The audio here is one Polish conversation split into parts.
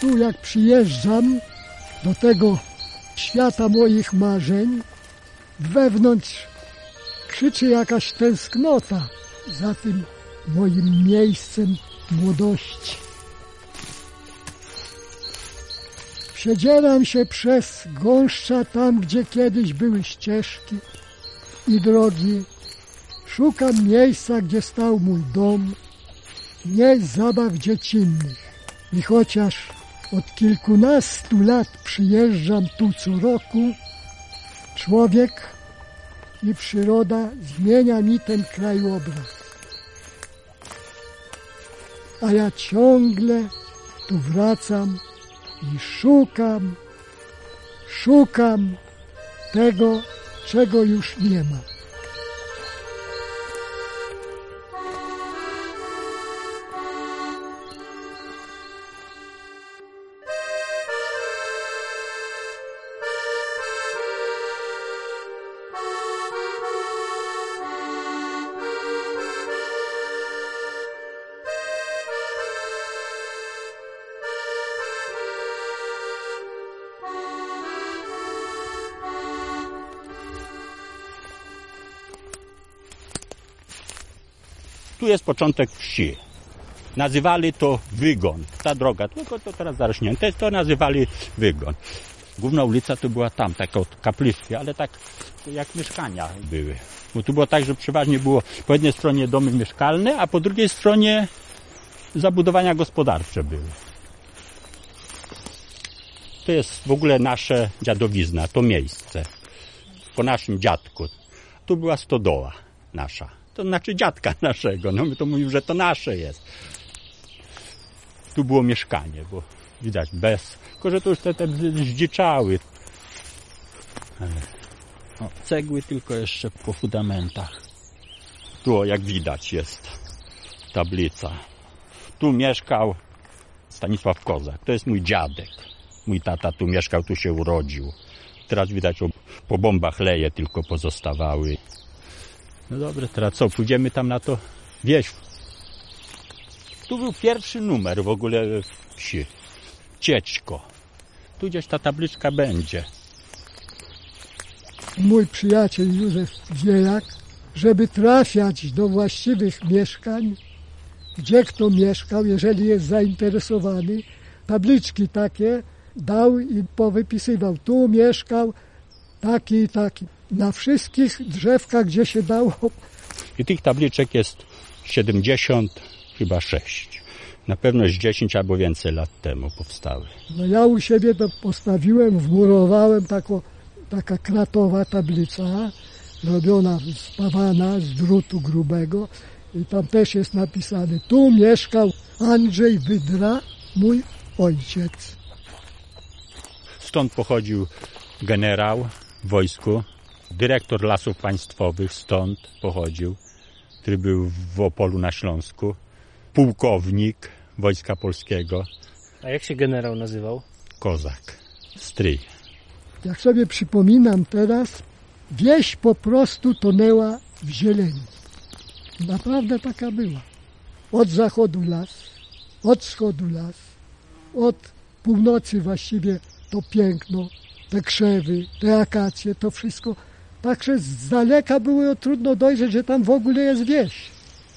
Tu jak przyjeżdżam do tego świata moich marzeń, wewnątrz krzyczy jakaś tęsknota za tym moim miejscem młodości. Przedzieram się przez gąszcza tam, gdzie kiedyś były ścieżki i drogi. Szukam miejsca, gdzie stał mój dom, miejsc zabaw dziecinnych. I chociaż od kilkunastu lat przyjeżdżam tu co roku, człowiek i przyroda zmienia mi ten krajobraz. A ja ciągle tu wracam i szukam, szukam tego, czego już nie ma. Tu jest początek wsi. Nazywali to wygon. Ta droga, tylko to teraz zarośnięte, to nazywali wygon. Główna ulica to była tam, taka od kapliczki, ale tak jak mieszkania były. Bo tu było tak, że przeważnie było po jednej stronie domy mieszkalne, a po drugiej stronie zabudowania gospodarcze były. To jest w ogóle nasze dziadowizna, to miejsce. Po naszym dziadku. Tu była stodoła nasza to znaczy dziadka naszego. No my to mówimy, że to nasze jest. Tu było mieszkanie, bo widać bez, tylko że to już te, te zdziczały. O, cegły tylko jeszcze po fundamentach. Tu, jak widać, jest tablica. Tu mieszkał Stanisław Kozak. To jest mój dziadek. Mój tata tu mieszkał, tu się urodził. Teraz widać, po bombach leje tylko pozostawały. No dobra, teraz co, pójdziemy tam na to wieś. Tu był pierwszy numer w ogóle wsi. Cieczko. Tu gdzieś ta tabliczka będzie. Mój przyjaciel Józef Wiejak, żeby trafiać do właściwych mieszkań, gdzie kto mieszkał, jeżeli jest zainteresowany, tabliczki takie dał i powypisywał. Tu mieszkał taki i taki na wszystkich drzewkach, gdzie się dało. I tych tabliczek jest 70, chyba 6. Na pewno z 10 albo więcej lat temu powstały. No ja u siebie to postawiłem, wmurowałem taką, taka kratowa tablica, robiona z pawana, z drutu grubego i tam też jest napisane, tu mieszkał Andrzej Wydra, mój ojciec. Stąd pochodził generał w wojsku, dyrektor lasów państwowych stąd pochodził, który był w Opolu na Śląsku, pułkownik Wojska Polskiego. A jak się generał nazywał? Kozak, stryj. Jak sobie przypominam teraz, wieś po prostu tonęła w zieleni. Naprawdę taka była. Od zachodu las, od wschodu las, od północy właściwie to piękno, te krzewy, te akacje, to wszystko Także z daleka było trudno dojrzeć, że tam w ogóle jest wieś.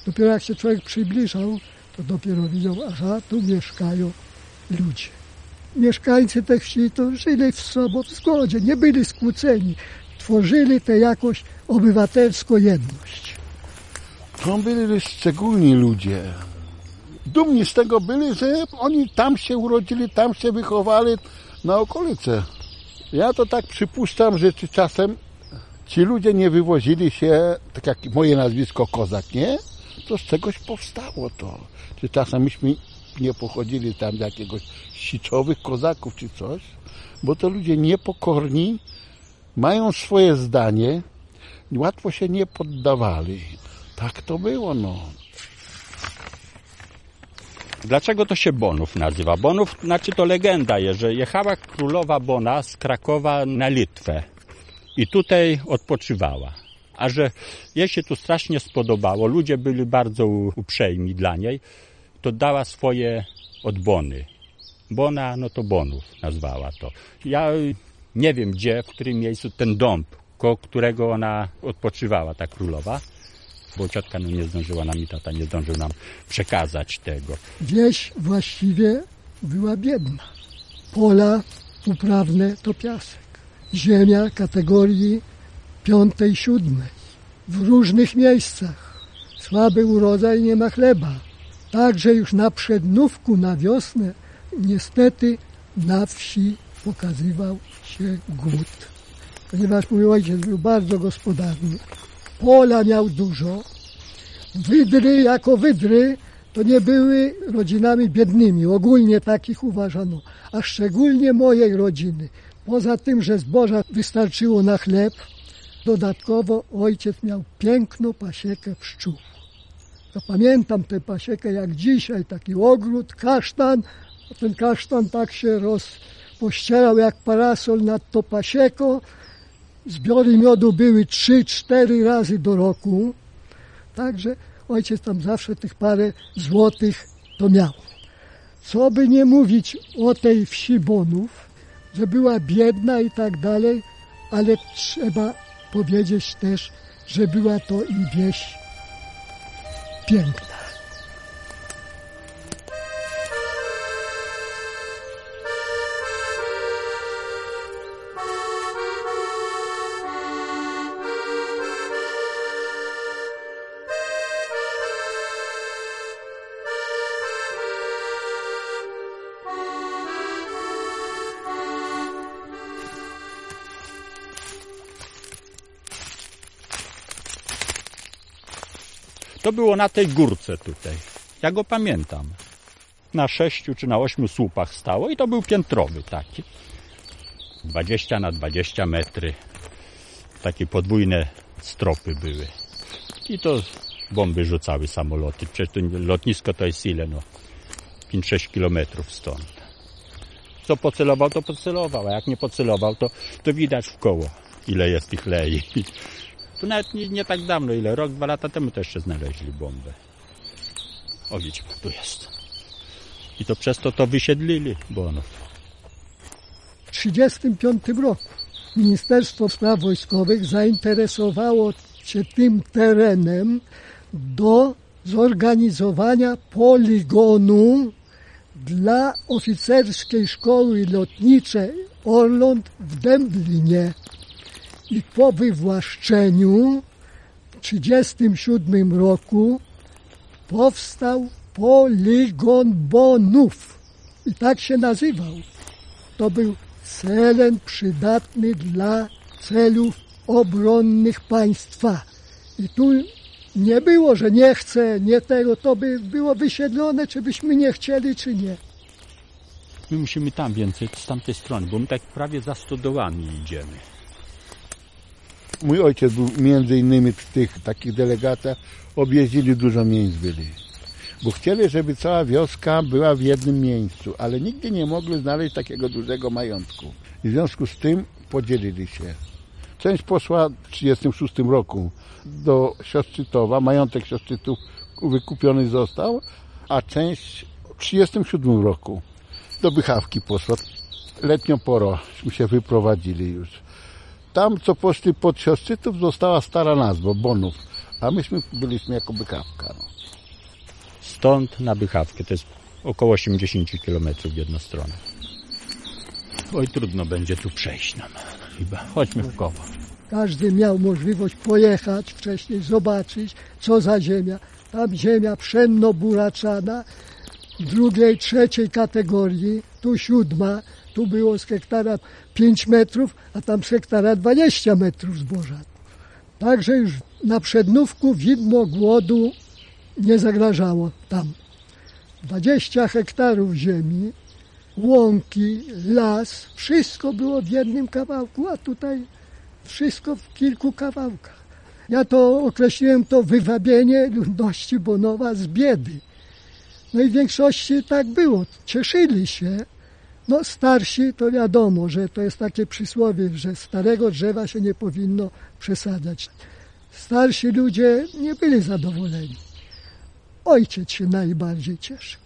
Dopiero jak się człowiek przybliżał, to dopiero widział, aha, tu mieszkają ludzie. Mieszkańcy tej wsi to żyli w sobą w zgodzie, nie byli skłóceni. Tworzyli tę jakoś obywatelską jedność. To byli szczególni ludzie. Dumni z tego byli, że oni tam się urodzili, tam się wychowali na okolice. Ja to tak przypuszczam, że czasem ci ludzie nie wywozili się, tak jak moje nazwisko Kozak, nie? To z czegoś powstało to. Czy czasem myśmy nie pochodzili tam z jakiegoś siczowych kozaków czy coś, bo to ludzie niepokorni, mają swoje zdanie, łatwo się nie poddawali. Tak to było, no. Dlaczego to się Bonów nazywa? Bonów znaczy to legenda jest, że jechała królowa Bona z Krakowa na Litwę i tutaj odpoczywała. A że jej się tu strasznie spodobało, ludzie byli bardzo uprzejmi dla niej, to dała swoje odbony Bona, no to Bonów nazwała to. Ja nie wiem gdzie, w którym miejscu ten dąb, koło którego ona odpoczywała, ta królowa, bo ciotka no nie zdążyła nam i tata nie zdążył nam przekazać tego. Wieś właściwie była biedna. Pola uprawne to piasek. Ziemia kategorii piątej, siódmej. W różnych miejscach. Słaby urodzaj, nie ma chleba. Także już na przednówku, na wiosnę, niestety na wsi pokazywał się głód. Ponieważ mój ojciec był bardzo gospodarny. Pola miał dużo. Wydry jako wydry to nie były rodzinami biednymi. Ogólnie takich uważano. A szczególnie mojej rodziny. Poza tym, że zboża wystarczyło na chleb, dodatkowo ojciec miał piękną pasiekę pszczół. Ja pamiętam tę pasiekę jak dzisiaj, taki ogród, kasztan. Ten kasztan tak się rozpościerał jak parasol nad to pasieką. Zbiory miodu były trzy, cztery razy do roku. Także ojciec tam zawsze tych parę złotych to miał. Co by nie mówić o tej wsi Bonów, że była biedna i tak dalej, ale trzeba powiedzieć też, że była to i wieś piękna. To było na tej górce tutaj. Ja go pamiętam. Na sześciu czy na ośmiu słupach stało i to był piętrowy taki. 20 na 20 metry. Takie podwójne stropy były. I to bomby rzucały samoloty. Przecież to lotnisko to jest ile? No 5-6 kilometrów stąd. Co pocelował, to pocelował, a jak nie pocelował, to, to widać w koło, ile jest tych lei. Tu nawet nie, nie tak dawno, ile rok, dwa lata temu też jeszcze znaleźli bombę. O widzicie, tu jest. I to przez to to wysiedlili Bonów. W 1935 roku Ministerstwo Spraw Wojskowych zainteresowało się tym terenem do zorganizowania poligonu dla oficerskiej szkoły lotniczej Orląt w Dęblinie. I po wywłaszczeniu w 1937 roku powstał poligon Bonów. I tak się nazywał. To był celen przydatny dla celów obronnych państwa. I tu nie było, że nie chcę, nie tego, to by było wysiedlone, czy byśmy nie chcieli, czy nie. My musimy tam więcej, z tamtej strony, bo my tak prawie za stodołami idziemy. Mój ojciec był między innymi w tych takich delegatach, objeździli dużo miejsc byli. Bo chcieli, żeby cała wioska była w jednym miejscu, ale nigdy nie mogli znaleźć takiego dużego majątku. I w związku z tym podzielili się. Część poszła w 1936 roku do Siostrzytowa, majątek Siostrzytów wykupiony został, a część w 1937 roku do Bychawki poszła. Letnią porą się wyprowadzili już. Tam, co poszli pod Siostrzytów, została stara nazwa, Bonów, a myśmy byliśmy jako Bychawka. No. Stąd na Bychawkę, to jest około 80 km w jedną stronę. Oj, trudno będzie tu przejść nam. Chyba. Chodźmy w koło. Każdy miał możliwość pojechać wcześniej, zobaczyć, co za ziemia. Tam ziemia pszenno-buraczana, drugiej, trzeciej kategorii, tu siódma, tu było z hektara 5 metrów, a tam z hektara 20 metrów zboża. Także już na przednówku widmo głodu nie zagrażało tam. 20 hektarów ziemi, łąki, las, wszystko było w jednym kawałku, a tutaj wszystko w kilku kawałkach. Ja to określiłem to wywabienie ludności Bonowa z biedy. No i w większości tak było. Cieszyli się. No starsi to wiadomo, że to jest takie przysłowie, że starego drzewa się nie powinno przesadzać. Starsi ludzie nie byli zadowoleni. Ojciec się najbardziej cieszył.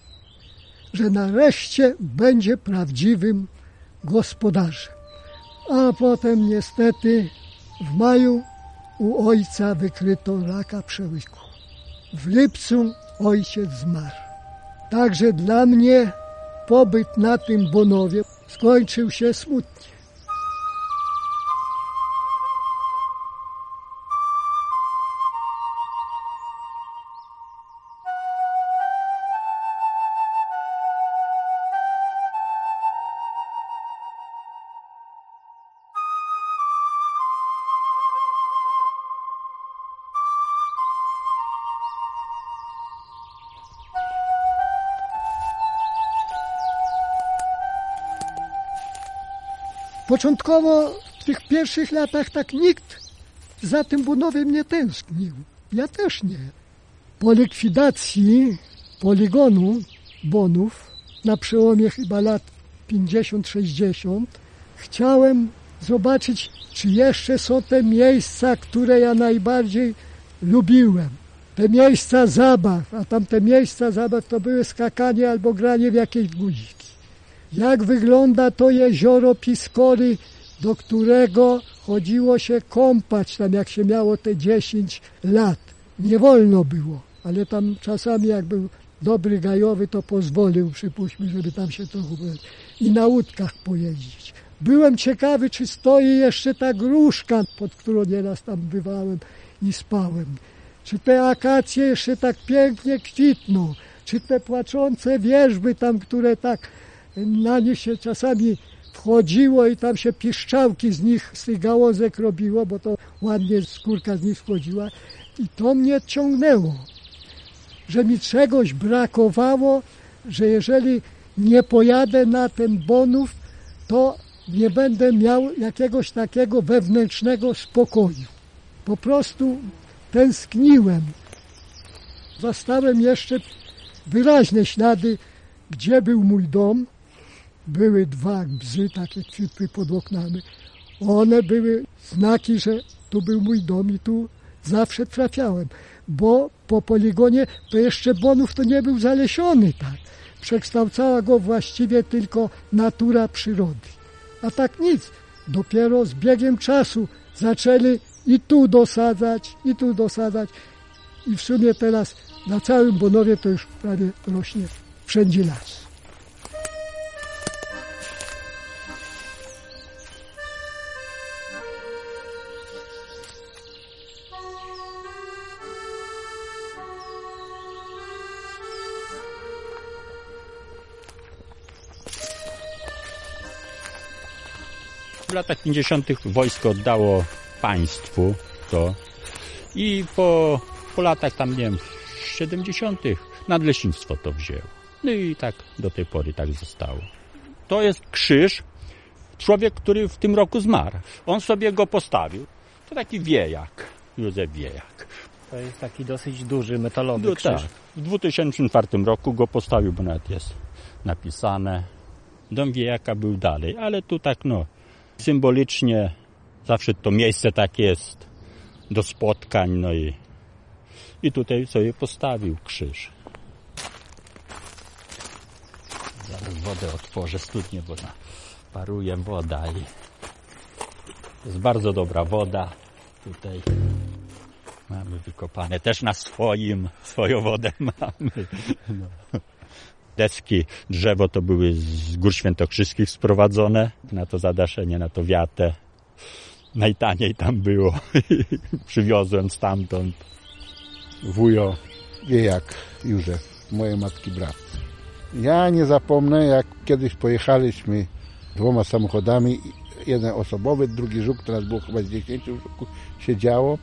że nareszcie będzie prawdziwym gospodarzem. A potem niestety w maju u ojca wykryto raka przełyku. W lipcu ojciec zmarł. Także dla mnie pobyt na tym Bonowie skończył się smutnie. Początkowo w tych pierwszych latach tak nikt za tym Bonowiem nie tęsknił. Ja też nie. Po likwidacji poligonu Bonów na przełomie chyba lat 50-60 chciałem zobaczyć, czy jeszcze są te miejsca, które ja najbardziej lubiłem. Te miejsca zabaw, a tamte miejsca zabaw to były skakanie albo granie w jakieś guziki jak wygląda to jezioro Piskory, do którego chodziło się kąpać tam jak się miało te 10 lat. Nie wolno było, ale tam czasami jak był dobry gajowy, to pozwolił, przypuśćmy, żeby tam się trochę i na łódkach pojeździć. Byłem ciekawy, czy stoi jeszcze ta gruszka, pod którą nieraz tam bywałem i spałem. Czy te akacje jeszcze tak pięknie kwitną, czy te płaczące wierzby tam, które tak na nich się czasami wchodziło i tam się piszczałki z nich, z tych gałązek robiło, bo to ładnie skórka z nich schodziła. I to mnie ciągnęło, że mi czegoś brakowało, że jeżeli nie pojadę na ten bonów, to nie będę miał jakiegoś takiego wewnętrznego spokoju. Po prostu tęskniłem. Zastałem jeszcze wyraźne ślady, gdzie był mój dom, były dwa bzy, takie kwitły pod oknami. One były znaki, że tu był mój dom i tu zawsze trafiałem, bo po poligonie to jeszcze Bonów to nie był zalesiony tak. Przekształcała go właściwie tylko natura przyrody. A tak nic. Dopiero z biegiem czasu zaczęli i tu dosadzać, i tu dosadzać. I w sumie teraz na całym Bonowie to już prawie rośnie wszędzie las. W latach 50. wojsko oddało państwu to i po, po latach tam, nie wiem, 70. nadleśnictwo to wzięło. No i tak do tej pory tak zostało. To jest krzyż, człowiek, który w tym roku zmarł. On sobie go postawił. To taki wiejak, Józef Wiejak. To jest taki dosyć duży metalowy No krzyż. tak. W 2004 roku go postawił, bo nawet jest napisane. Dom Wiejaka był dalej, ale tu tak no symbolicznie zawsze to miejsce tak jest do spotkań, no i, i tutaj sobie postawił krzyż. Zaraz wodę otworzę, studnie, bo paruje woda i jest bardzo dobra woda tutaj. Mamy wykopane też na swoim, swoją wodę mamy. No. Deski, drzewo to były z gór świętokrzyskich sprowadzone na to zadaszenie, na to wiatę. Najtaniej tam było. Przywiozłem stamtąd. wujo wie jak Józef, mojej matki brat. Ja nie zapomnę, jak kiedyś pojechaliśmy dwoma samochodami, jeden osobowy, drugi żuk, teraz było chyba z 10 żuków siedziało.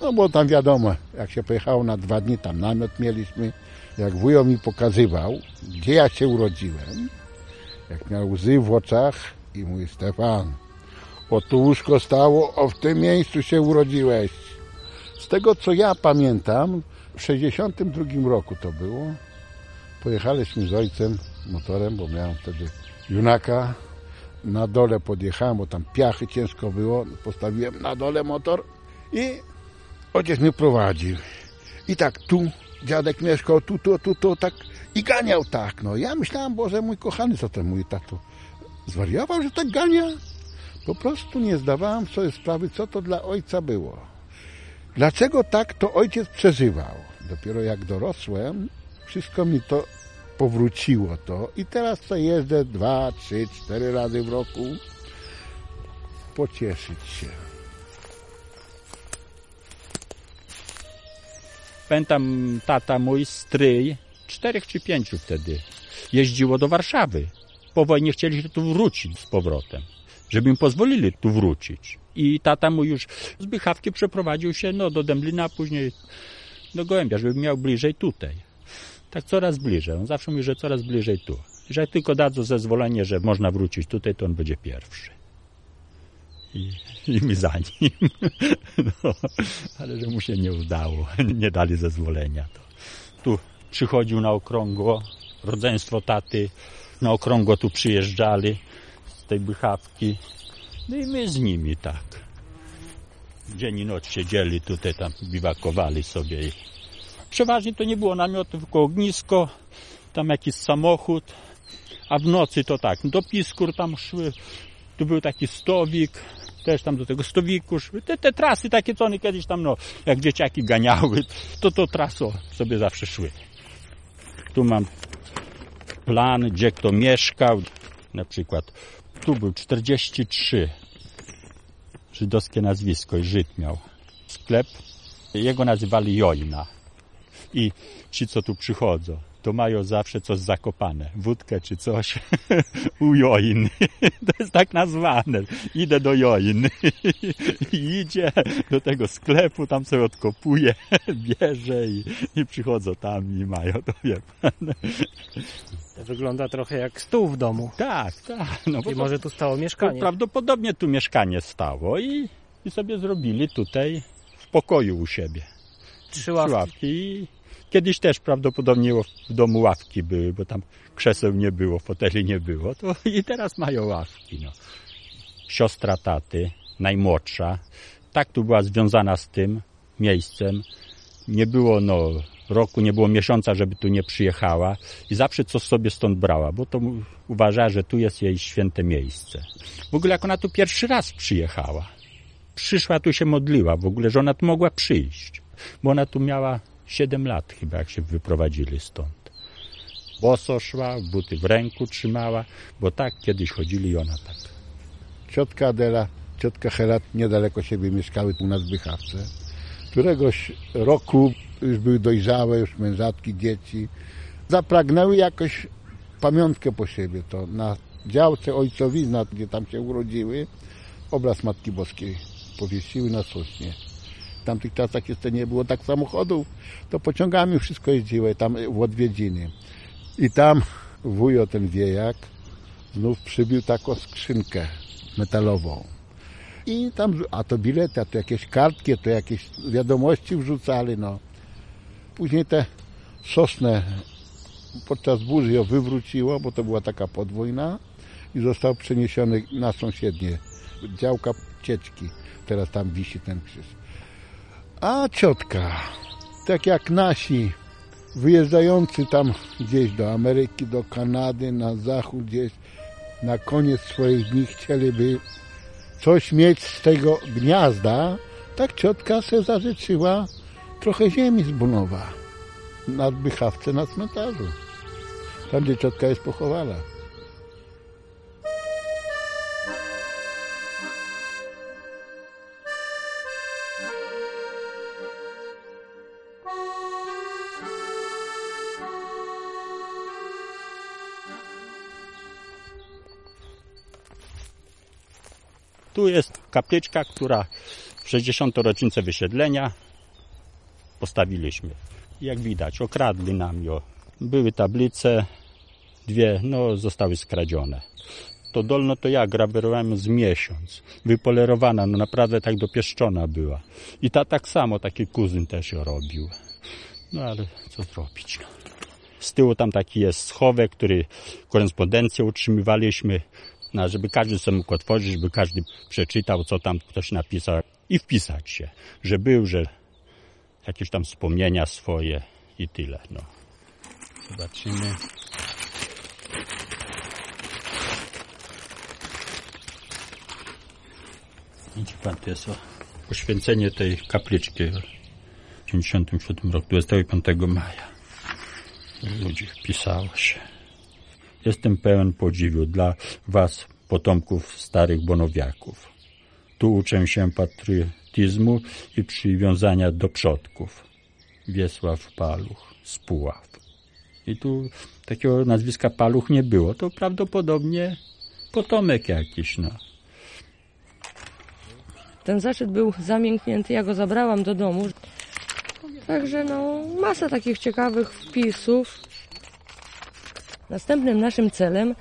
No bo tam wiadomo, jak się pojechało na dwa dni, tam namiot mieliśmy. Jak wujo mi pokazywał, gdzie ja się urodziłem, jak miał łzy w oczach i mówi Stefan, o tu łóżko stało, o w tym miejscu się urodziłeś. Z tego co ja pamiętam, w 62 roku to było, pojechaliśmy z ojcem motorem, bo miałem wtedy junaka. Na dole podjechałem, bo tam piachy ciężko było. Postawiłem na dole motor i ojciec mnie prowadził. I tak tu dziadek mieszkał, tu, tu, tu, tu, tak. I ganiał tak, no. Ja myślałem, Boże mój kochany, co ten mój tato zwariował, że tak gania? Po prostu nie zdawałem sobie sprawy, co to dla ojca było. Dlaczego tak to ojciec przeżywał? Dopiero jak dorosłem, wszystko mi to powróciło to i teraz to jeżdżę dwa, trzy, cztery razy w roku pocieszyć się. Pamiętam tata mój stryj, czterech czy pięciu wtedy, jeździło do Warszawy. Po wojnie chcieli się tu wrócić z powrotem, żeby im pozwolili tu wrócić. I tata mój już z Bychawki przeprowadził się no, do Dęblina, a później do Gołębia, żeby miał bliżej tutaj. Tak coraz bliżej. On zawsze mówi, że coraz bliżej tu. Że jak tylko dadzą zezwolenie, że można wrócić tutaj, to on będzie pierwszy. I, i my za nim. No, ale że mu się nie udało. Nie dali zezwolenia. To. Tu przychodził na okrągło rodzeństwo taty. Na okrągło tu przyjeżdżali z tej bychawki. No i my z nimi tak. Dzień i noc siedzieli tutaj, tam biwakowali sobie. Przeważnie to nie było namiotu, tylko ognisko, tam jakiś samochód, a w nocy to tak, do Piskur tam szły, tu był taki stowik, też tam do tego stowiku te, te trasy takie, co one kiedyś tam, no, jak dzieciaki ganiały, to to traso sobie zawsze szły. Tu mam plan, gdzie kto mieszkał, na przykład tu był 43, żydowskie nazwisko i Żyd miał sklep, jego nazywali Jojna. I ci, co tu przychodzą, to mają zawsze coś zakopane, wódkę czy coś u Join. To jest tak nazwane. Idę do Join. I idzie do tego sklepu, tam sobie odkopuje, bierze i, i przychodzą tam i mają, to wie pan. To wygląda trochę jak stół w domu. Tak, tak. No, I może tu stało mieszkanie. prawdopodobnie tu mieszkanie stało i, i sobie zrobili tutaj w pokoju u siebie. Trzy Trzy ławki. Kiedyś też prawdopodobnie w domu ławki były, bo tam krzeseł nie było, foteli nie było. To i teraz mają ławki. No. Siostra taty, najmłodsza, tak tu była związana z tym miejscem. Nie było no, roku, nie było miesiąca, żeby tu nie przyjechała i zawsze coś sobie stąd brała, bo to uważała, że tu jest jej święte miejsce. W ogóle jak ona tu pierwszy raz przyjechała, przyszła tu się modliła w ogóle, że ona tu mogła przyjść, bo ona tu miała 7 lat chyba, jak się wyprowadzili stąd. Boso szła, buty w ręku trzymała, bo tak kiedyś chodzili i ona tak. Ciotka Adela, ciotka Hela niedaleko siebie mieszkały u nas w Bychawce. Któregoś roku już były dojrzałe, już mężatki, dzieci. Zapragnęły jakoś pamiątkę po siebie. To na działce ojcowizna, gdzie tam się urodziły, obraz Matki Boskiej powiesiły na sośnie. W tamtych czasach jeszcze nie było tak samochodów, to pociągami wszystko jeździły tam w odwiedziny. I tam wujo ten wiejak znów przybił taką skrzynkę metalową. I tam, a to bilety, a to jakieś kartki, to jakieś wiadomości wrzucali, no. Później te sosnę podczas burzy ją wywróciło, bo to była taka podwójna i został przeniesiony na sąsiednie działka cieczki. Teraz tam wisi ten krzyż. A ciotka, tak jak nasi wyjeżdżający tam gdzieś do Ameryki, do Kanady, na zachód gdzieś, na koniec swoich dni chcieliby coś mieć z tego gniazda, tak ciotka se zażyczyła trochę ziemi z Bunowa na Bychawce na cmentarzu. Tam, gdzie ciotka jest pochowana. Tu jest kapliczka, która w 60. rocznicę wysiedlenia postawiliśmy. Jak widać, okradli nam ją. Były tablice, dwie, no zostały skradzione. To dolno to ja grawerowałem z miesiąc. Wypolerowana, no naprawdę tak dopieszczona była. I ta tak samo, taki kuzyn też ją robił. No ale co zrobić, no. Z tyłu tam taki jest schowek, który korespondencję utrzymywaliśmy, no, żeby każdy sobie mógł otworzyć, żeby każdy przeczytał, co tam ktoś napisał i wpisać się, że był, że jakieś tam wspomnienia swoje i tyle. No. Zobaczymy. Widzi pan, to jest poświęcenie tej kapliczki w 57 roku, 25 maja. Ludzi wpisało się. Jestem pełen podziwu dla was, potomków starych bonowiaków. Tu uczę się patriotyzmu i przywiązania do przodków. Wiesław Paluch z Puław. I tu takiego nazwiska Paluch nie było. To prawdopodobnie potomek jakiś, no. Ten zeszyt był zamięknięty, ja go zabrałam do domu. Także no, masa takich ciekawych wpisów. Następnym naszym celem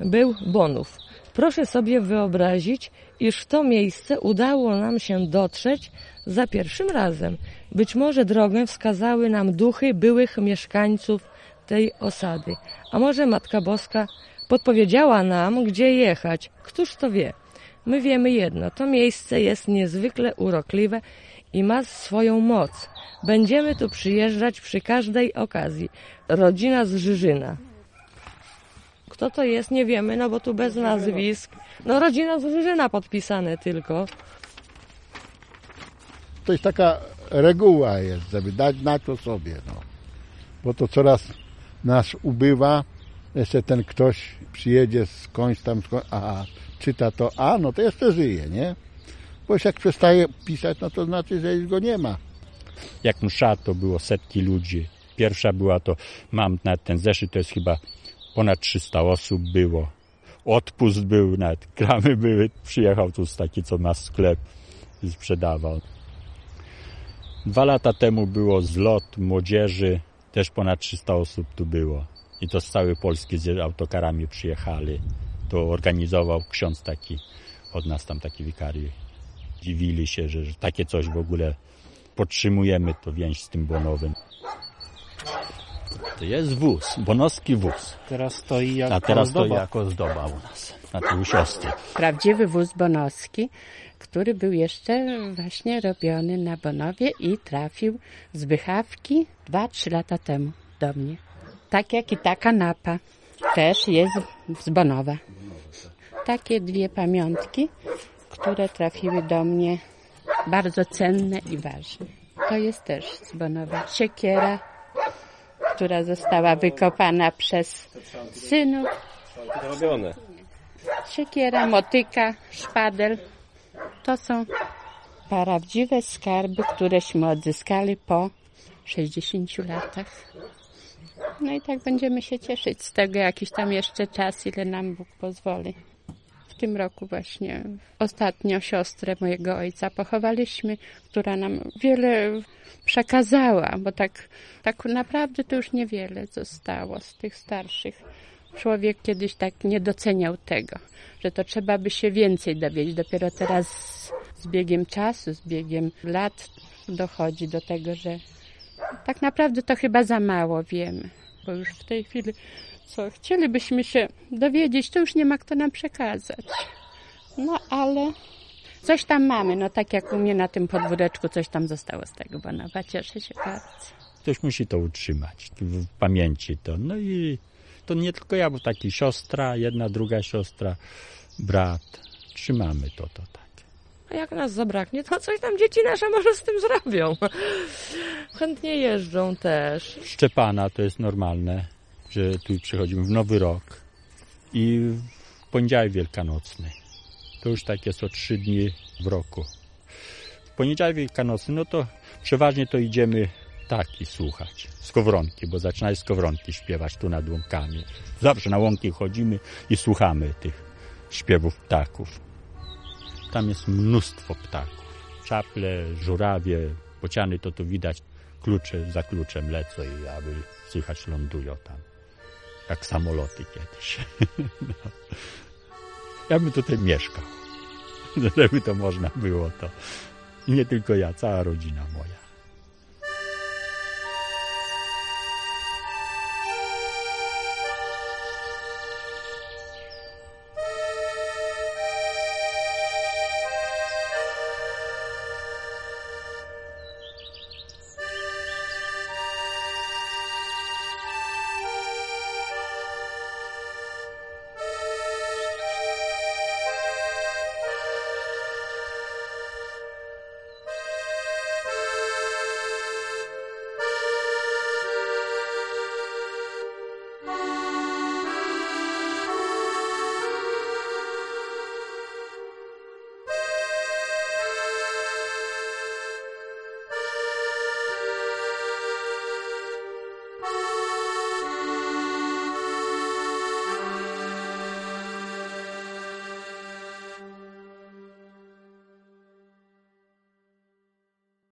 był Bonów. Proszę sobie wyobrazić, iż w to miejsce udało nam się dotrzeć za pierwszym razem. Być może drogę wskazały nam duchy byłych mieszkańców tej osady. A może Matka Boska podpowiedziała nam, gdzie jechać. Któż to wie? My wiemy jedno, to miejsce jest niezwykle urokliwe i ma swoją moc. Będziemy tu przyjeżdżać przy każdej okazji. Rodzina z Żyżyna. Kto to jest, nie wiemy, no bo tu bez nazwisk. No rodzina z Żyżyna podpisane tylko. To jest taka reguła jest, żeby dać na to sobie, no. Bo to coraz nas ubywa. Jeszcze ten ktoś przyjedzie skądś tam, skąd, aha, czyta to, a no to jeszcze żyje, nie? Bo jak przestaje pisać, no to znaczy, że już go nie ma. Jak msza, to było setki ludzi. Pierwsza była to, mam na ten zeszyt, to jest chyba ponad 300 osób było. Odpust był, nawet kramy były. Przyjechał tu taki, co ma sklep i sprzedawał. Dwa lata temu było zlot młodzieży, też ponad 300 osób tu było. I to z całej Polski z autokarami przyjechali. To organizował ksiądz taki, od nas tam taki wikariusz. Dziwili się, że, że takie coś w ogóle podtrzymujemy, to więź z tym Bonowym. To jest wóz, bonowski wóz. Teraz stoi jak A teraz to ozdoba. jako zdoba u nas, na tył siostry. prawdziwy wóz bonowski, który był jeszcze właśnie robiony na Bonowie i trafił z Bychawki 2-3 lata temu do mnie. Tak jak i ta kanapa też jest z Bonowa. Takie dwie pamiątki, które trafiły do mnie bardzo cenne i ważne. To jest też z Bonowa. Siekiera, która została wykopana przez synów Robione. Siekiera, motyka, szpadel. To są prawdziwe skarby, któreśmy odzyskali po 60 latach. No i tak będziemy się cieszyć z tego jakiś tam jeszcze czas, ile nam Bóg pozwoli. W tym roku właśnie ostatnio siostrę mojego ojca pochowaliśmy, która nam wiele przekazała, bo tak, tak naprawdę to już niewiele zostało z tych starszych człowiek kiedyś tak nie doceniał tego, że to trzeba by się więcej dowiedzieć. Dopiero teraz z biegiem czasu, z biegiem lat dochodzi do tego, że tak naprawdę to chyba za mało wiemy, bo już w tej chwili co chcielibyśmy się dowiedzieć, to już nie ma kto nam przekazać. No ale coś tam mamy, no tak jak u mnie na tym podwóreczku coś tam zostało z tego Bonowa. Cieszę się bardzo. Ktoś musi to utrzymać w pamięci to. No i to nie tylko ja, bo taki siostra, jedna, druga siostra, brat. Trzymamy to, to tak. A jak nas zabraknie, to coś tam dzieci nasze może z tym zrobią. Chętnie jeżdżą też. Szczepana to jest normalne, że tu przychodzimy w Nowy Rok i w poniedziałek wielkanocny. To już tak jest o trzy dni w roku. W poniedziałek wielkanocny, no to przeważnie to idziemy taki słuchać, skowronki, bo zaczynają skowronki śpiewać tu nad łąkami. Zawsze na łąki chodzimy i słuchamy tych śpiewów ptaków. Tam jest mnóstwo ptaków. Czaple, żurawie, bociany to tu widać. Klucze za kluczem lecą i aby słychać lądują tam. Jak samoloty kiedyś. Ja bym tutaj mieszkał. Żeby to można było to. Nie tylko ja, cała rodzina moja.